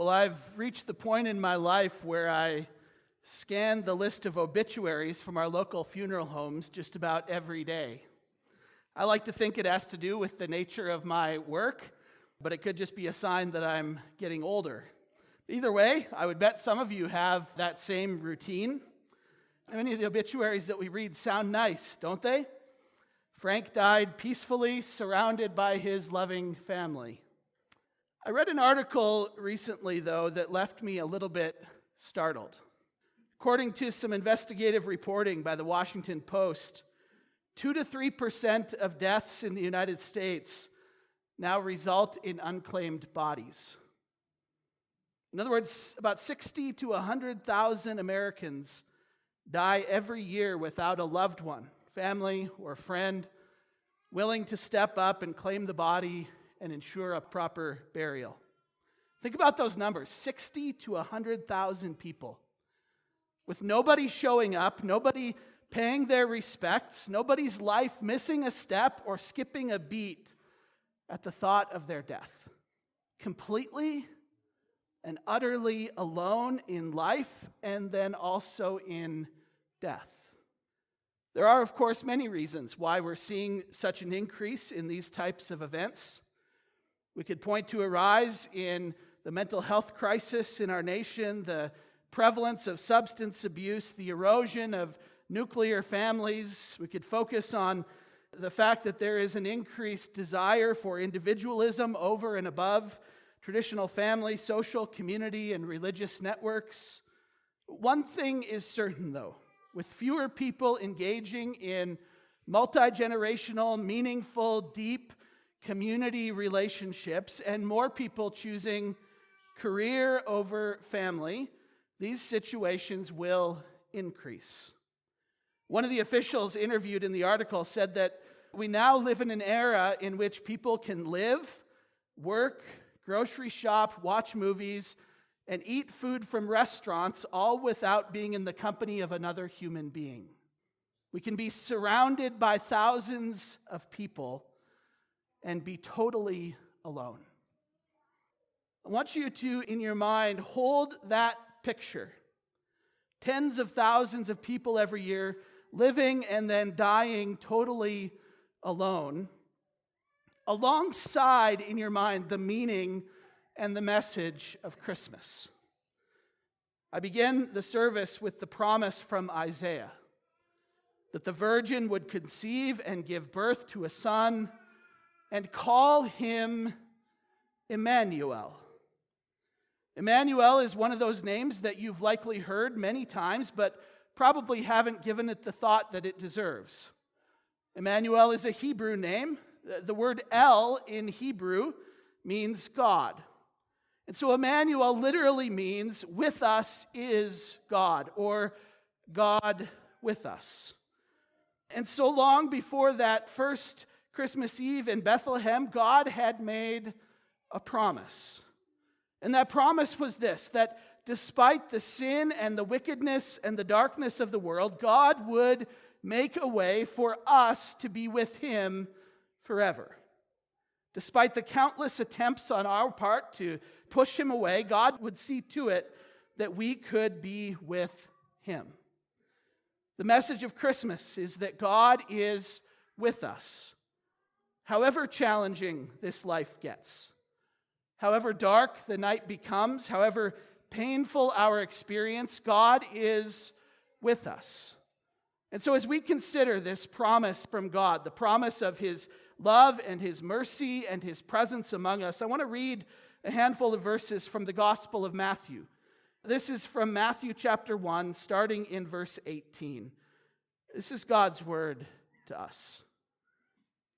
Well, I've reached the point in my life where I scan the list of obituaries from our local funeral homes just about every day. I like to think it has to do with the nature of my work, but it could just be a sign that I'm getting older. Either way, I would bet some of you have that same routine. Many of the obituaries that we read sound nice, don't they? Frank died peacefully, surrounded by his loving family. I read an article recently, though, that left me a little bit startled. According to some investigative reporting by the Washington Post, 2 to 3% of deaths in the United States now result in unclaimed bodies. In other words, about 60 to 100,000 Americans die every year without a loved one, family, or friend willing to step up and claim the body and ensure a proper burial. Think about those numbers 60 to 100,000 people. With nobody showing up, nobody paying their respects, nobody's life missing a step or skipping a beat at the thought of their death. Completely and utterly alone in life and then also in death. There are, of course, many reasons why we're seeing such an increase in these types of events. We could point to a rise in the mental health crisis in our nation, the prevalence of substance abuse, the erosion of nuclear families. We could focus on the fact that there is an increased desire for individualism over and above traditional family, social, community, and religious networks. One thing is certain, though with fewer people engaging in multi generational, meaningful, deep community relationships, and more people choosing career over family, these situations will increase. One of the officials interviewed in the article said that we now live in an era in which people can live, work, grocery shop, watch movies, and eat food from restaurants, all without being in the company of another human being. We can be surrounded by thousands of people and be totally alone. I want you to, in your mind, hold that picture. Tens of thousands of people every year living and then dying totally alone. Alongside, in your mind, the meaning and the message of Christmas. I begin the service with the promise from Isaiah that the virgin would conceive and give birth to a son and call him Immanuel. Immanuel is one of those names that you've likely heard many times, but probably haven't given it the thought that it deserves. Immanuel is a Hebrew name. The word El in Hebrew means God. And so Immanuel literally means with us is God or God with us. And so long before that first Christmas Eve in Bethlehem, God had made a promise. And that promise was this that despite the sin and the wickedness and the darkness of the world, God would make a way for us to be with Him forever. Despite the countless attempts on our part to push him away, God would see to it that we could be with him. The message of Christmas is that God is with us, however challenging this life gets, however dark the night becomes, however painful our experience, God is with us. And so, as we consider this promise from God, the promise of His love and His mercy and His presence among us, I want to read a handful of verses from the Gospel of Matthew. This is from Matthew chapter 1, starting in verse 18. This is God's word to us.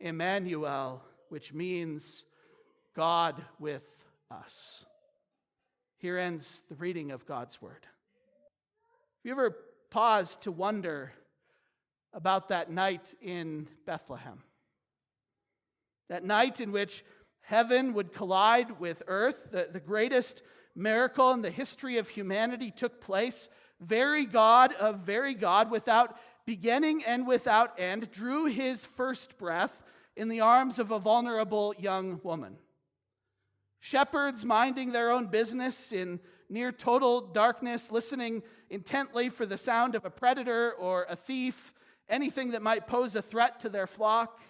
Immanuel, which means God with us. Here ends the reading of God's word. Have you ever paused to wonder about that night in Bethlehem? That night in which heaven would collide with earth, the, the greatest miracle in the history of humanity took place. Very God of very God, without beginning and without end, drew his first breath in the arms of a vulnerable young woman. Shepherds minding their own business in near total darkness, listening intently for the sound of a predator or a thief, anything that might pose a threat to their flock,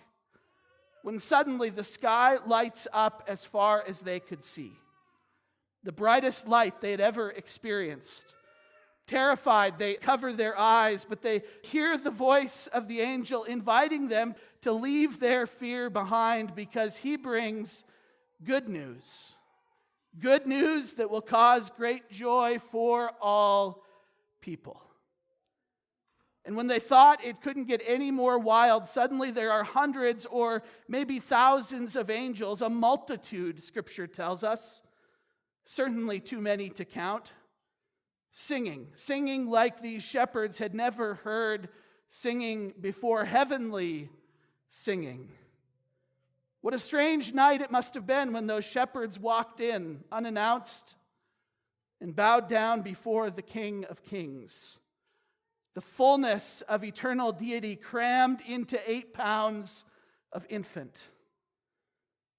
when suddenly the sky lights up as far as they could see. The brightest light they had ever experienced. Terrified, they cover their eyes, but they hear the voice of the angel inviting them to leave their fear behind because he brings good news. Good news that will cause great joy for all people. And when they thought it couldn't get any more wild, suddenly there are hundreds or maybe thousands of angels, a multitude, scripture tells us, certainly too many to count, singing, singing like these shepherds had never heard singing before, heavenly singing. What a strange night it must have been when those shepherds walked in unannounced and bowed down before the King of Kings. The fullness of eternal deity crammed into eight pounds of infant.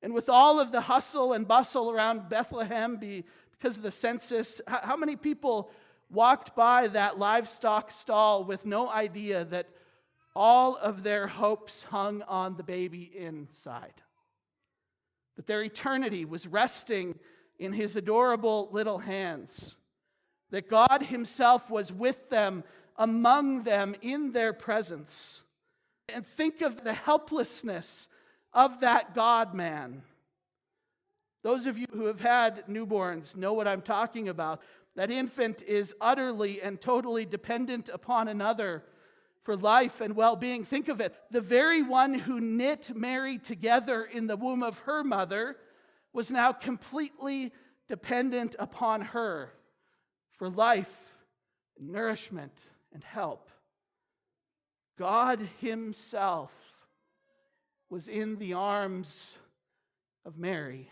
And with all of the hustle and bustle around Bethlehem because of the census, how many people walked by that livestock stall with no idea that all of their hopes hung on the baby inside? that their eternity was resting in his adorable little hands, that God himself was with them, among them, in their presence. And think of the helplessness of that God man. Those of you who have had newborns know what I'm talking about. That infant is utterly and totally dependent upon another for life and well being. Think of it. The very one who knit Mary together in the womb of her mother was now completely dependent upon her for life, nourishment, and help. God Himself was in the arms of Mary,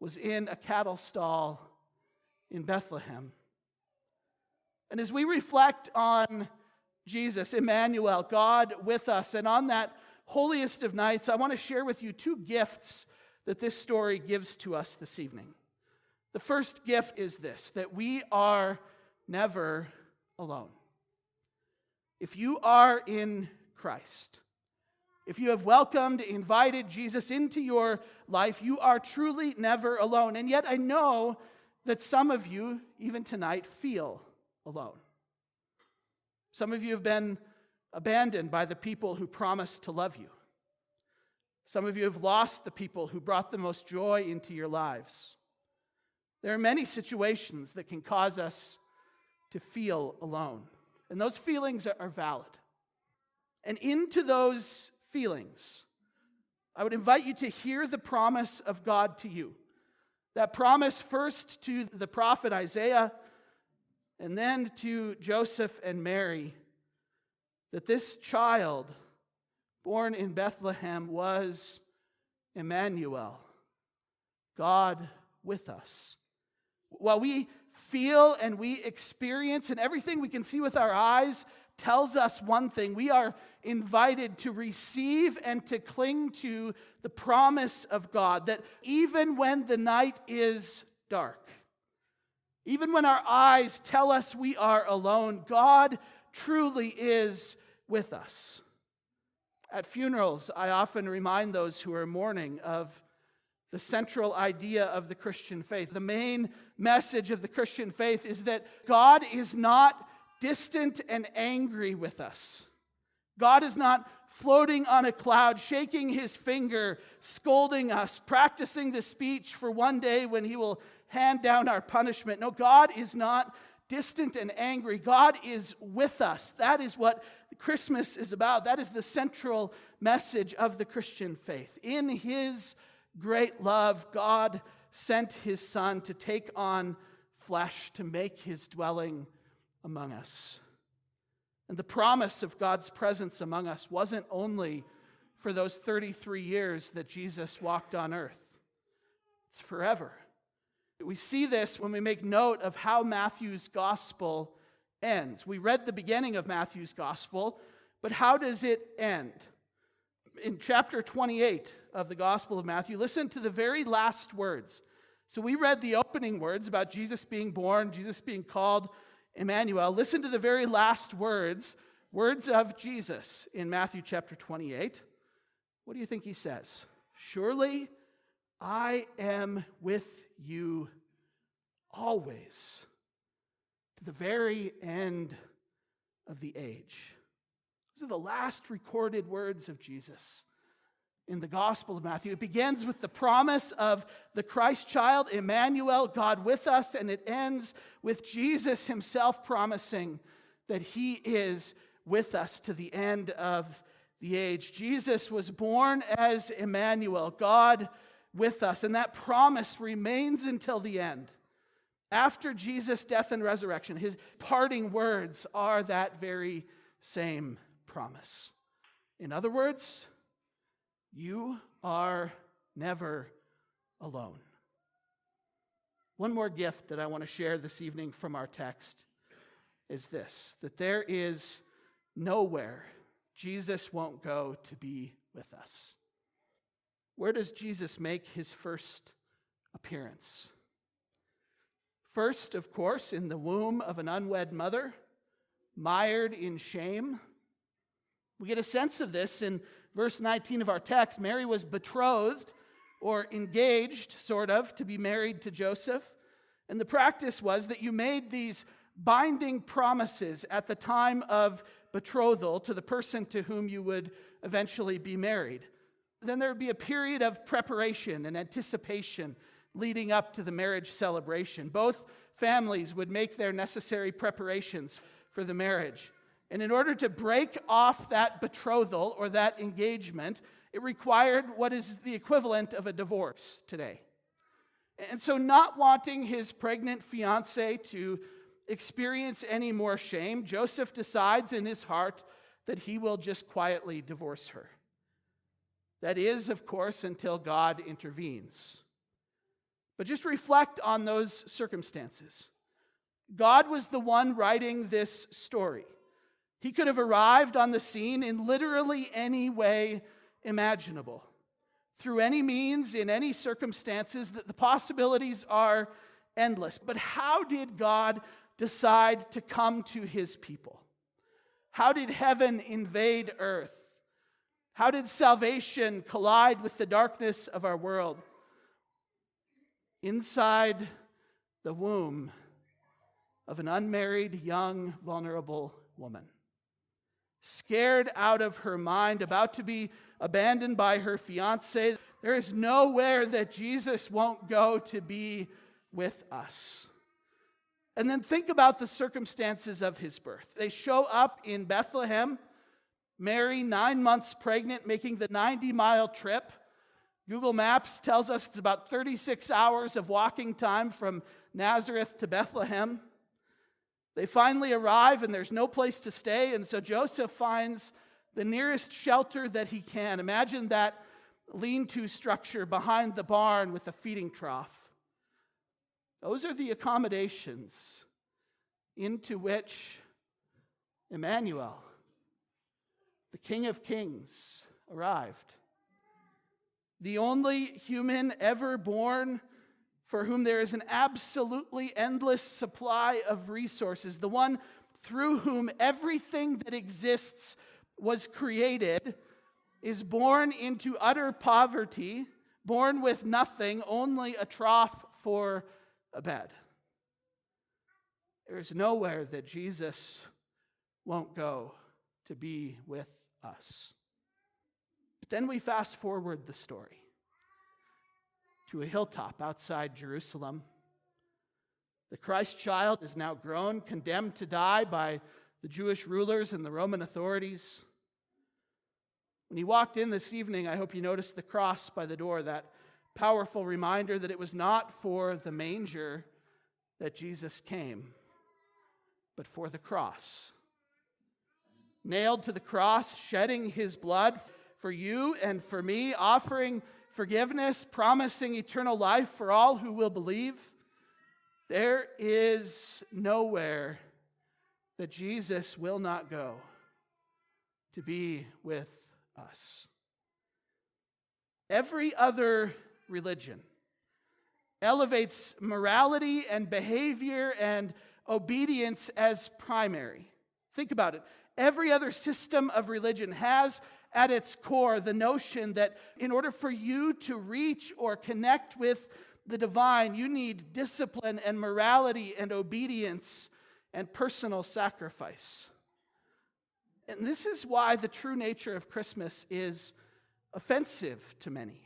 was in a cattle stall in Bethlehem. And as we reflect on Jesus, Immanuel, God with us. And on that holiest of nights, I want to share with you two gifts that this story gives to us this evening. The first gift is this that we are never alone. If you are in Christ, if you have welcomed, invited Jesus into your life, you are truly never alone. And yet, I know that some of you, even tonight, feel alone. Some of you have been abandoned by the people who promised to love you. Some of you have lost the people who brought the most joy into your lives. There are many situations that can cause us to feel alone, and those feelings are valid. And into those feelings, I would invite you to hear the promise of God to you. That promise first to the prophet Isaiah and then to Joseph and Mary that this child born in Bethlehem was Immanuel, God with us. While we feel and we experience, and everything we can see with our eyes tells us one thing we are invited to receive and to cling to the promise of God that even when the night is dark, even when our eyes tell us we are alone, God truly is with us. At funerals, I often remind those who are mourning of the central idea of the Christian faith. The main message of the Christian faith is that God is not distant and angry with us. God is not floating on a cloud, shaking his finger, scolding us, practicing the speech for one day when he will hand down our punishment. No, God is not distant and angry. God is with us. That is what Christmas is about. That is the central message of the Christian faith. In his great love, God sent his Son to take on flesh, to make his dwelling among us. And the promise of God's presence among us wasn't only for those 33 years that Jesus walked on earth, it's forever. We see this when we make note of how Matthew's gospel ends. We read the beginning of Matthew's gospel, but how does it end? In chapter 28 of the Gospel of Matthew, listen to the very last words. So we read the opening words about Jesus being born, Jesus being called Immanuel. Listen to the very last words, words of Jesus in Matthew chapter 28. What do you think he says? Surely I am with you always to the very end of the age. Those are the last recorded words of Jesus in the Gospel of Matthew. It begins with the promise of the Christ child, Immanuel, God with us, and it ends with Jesus himself promising that he is with us to the end of the age. Jesus was born as Immanuel, God with us, and that promise remains until the end. After Jesus' death and resurrection, his parting words are that very same promise. In other words, you are never alone. One more gift that I want to share this evening from our text is this that there is nowhere Jesus won't go to be with us. Where does Jesus make his first appearance? First, of course, in the womb of an unwed mother, mired in shame. We get a sense of this in verse 19 of our text, Mary was betrothed or engaged, sort of, to be married to Joseph. And the practice was that you made these binding promises at the time of betrothal to the person to whom you would eventually be married. Then there would be a period of preparation and anticipation leading up to the marriage celebration. Both families would make their necessary preparations for the marriage. And in order to break off that betrothal or that engagement, it required what is the equivalent of a divorce today. And so, not wanting his pregnant fiancee to experience any more shame, Joseph decides in his heart that he will just quietly divorce her. That is, of course, until God intervenes. But just reflect on those circumstances. God was the one writing this story. He could have arrived on the scene in literally any way imaginable. Through any means, in any circumstances, that the possibilities are endless. But how did God decide to come to his people? How did heaven invade earth? How did salvation collide with the darkness of our world? Inside the womb of an unmarried, young, vulnerable woman scared out of her mind, about to be abandoned by her fiance. There is nowhere that Jesus won't go to be with us. And then think about the circumstances of his birth. They show up in Bethlehem, Mary, nine months pregnant, making the 90 mile trip. Google Maps tells us it's about 36 hours of walking time from Nazareth to Bethlehem. They finally arrive and there's no place to stay, and so Joseph finds the nearest shelter that he can. Imagine that lean to structure behind the barn with a feeding trough. Those are the accommodations into which Immanuel, the King of Kings, arrived. The only human ever born for whom there is an absolutely endless supply of resources, the one through whom everything that exists was created, is born into utter poverty, born with nothing, only a trough for a bed. There is nowhere that Jesus won't go to be with us. But then we fast forward the story to a hilltop outside Jerusalem. The Christ child is now grown, condemned to die by the Jewish rulers and the Roman authorities. When he walked in this evening, I hope you noticed the cross by the door, that powerful reminder that it was not for the manger that Jesus came, but for the cross. Nailed to the cross, shedding his blood for you and for me, offering forgiveness, promising eternal life for all who will believe. There is nowhere that Jesus will not go to be with us. Every other religion elevates morality and behavior and obedience as primary. Think about it. Every other system of religion has at its core the notion that in order for you to reach or connect with the divine, you need discipline and morality and obedience and personal sacrifice. And this is why the true nature of Christmas is offensive to many.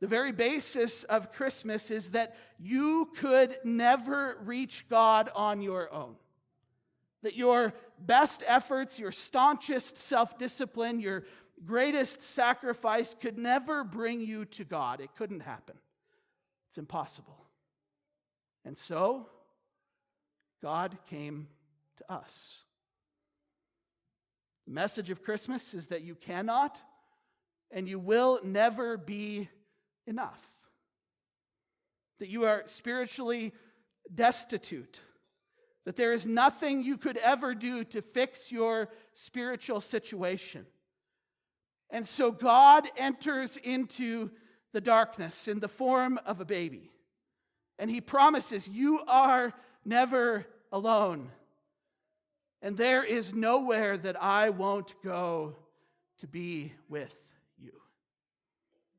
The very basis of Christmas is that you could never reach God on your own. That your best efforts, your staunchest self discipline, your greatest sacrifice could never bring you to God. It couldn't happen. It's impossible. And so, God came to us. The message of Christmas is that you cannot and you will never be enough. That you are spiritually destitute that there is nothing you could ever do to fix your spiritual situation. And so God enters into the darkness in the form of a baby. And he promises, You are never alone. And there is nowhere that I won't go to be with you.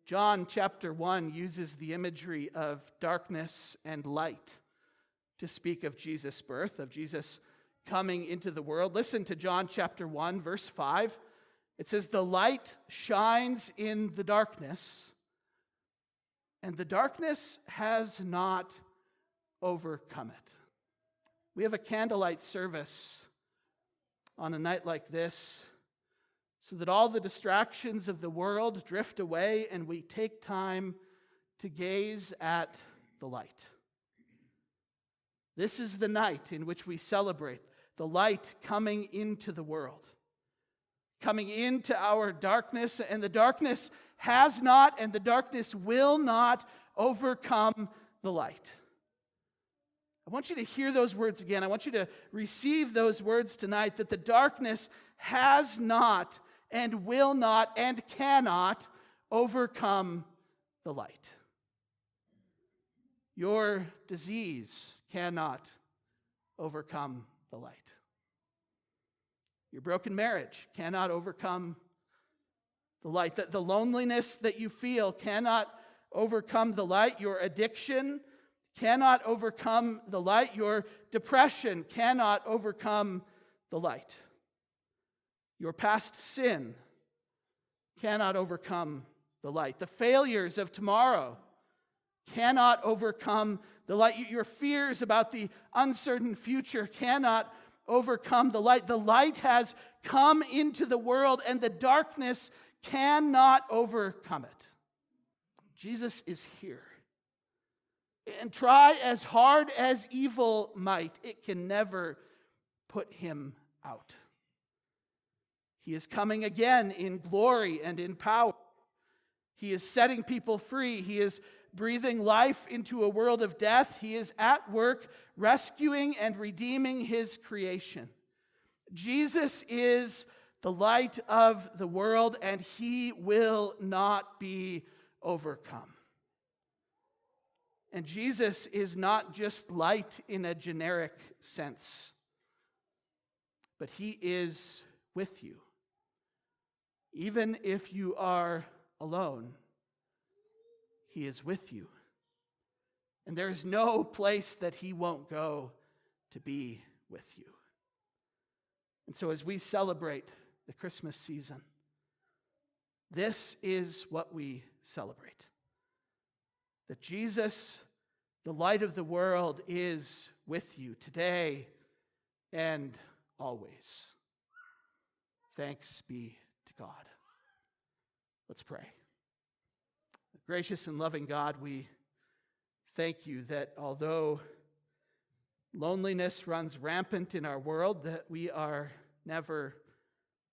John chapter 1 uses the imagery of darkness and light to speak of Jesus' birth, of Jesus coming into the world. Listen to John chapter 1, verse 5. It says, The light shines in the darkness, and the darkness has not overcome it. We have a candlelight service on a night like this so that all the distractions of the world drift away and we take time to gaze at the light. This is the night in which we celebrate the light coming into the world, coming into our darkness, and the darkness has not and the darkness will not overcome the light. I want you to hear those words again. I want you to receive those words tonight that the darkness has not and will not and cannot overcome the light. Your disease cannot overcome the light. Your broken marriage cannot overcome the light. The, the loneliness that you feel cannot overcome the light. Your addiction cannot overcome the light. Your depression cannot overcome the light. Your past sin cannot overcome the light. The failures of tomorrow cannot overcome the light. Your fears about the uncertain future cannot overcome the light. The light has come into the world, and the darkness cannot overcome it. Jesus is here. And try as hard as evil might, it can never put him out. He is coming again in glory and in power. He is setting people free. He is breathing life into a world of death. He is at work rescuing and redeeming his creation. Jesus is the light of the world, and he will not be overcome. And Jesus is not just light in a generic sense, but he is with you. Even if you are alone, he is with you. And there is no place that he won't go to be with you. And so, as we celebrate the Christmas season, this is what we celebrate that Jesus, the light of the world, is with you today and always. Thanks be to God. Let's pray. Gracious and loving God, we thank you that although loneliness runs rampant in our world, that we are never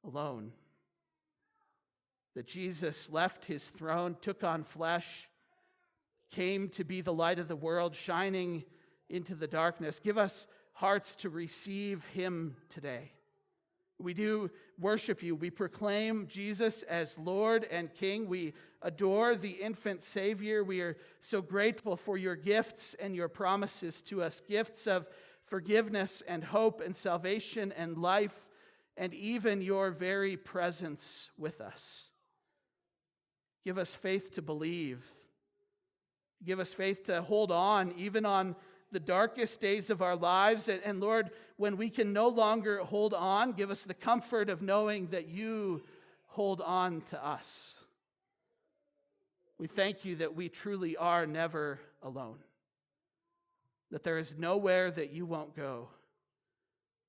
alone. That Jesus left his throne, took on flesh, came to be the light of the world, shining into the darkness. Give us hearts to receive him today. We do worship you. We proclaim Jesus as Lord and King. We adore the infant Savior. We are so grateful for your gifts and your promises to us gifts of forgiveness and hope and salvation and life, and even your very presence with us. Give us faith to believe. Give us faith to hold on, even on the darkest days of our lives. And, Lord, when we can no longer hold on, give us the comfort of knowing that you hold on to us. We thank you that we truly are never alone, that there is nowhere that you won't go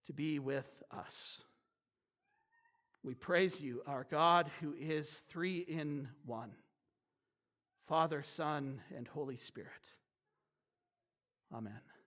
to be with us. We praise you, our God, who is three in one Father, Son, and Holy Spirit. Amen.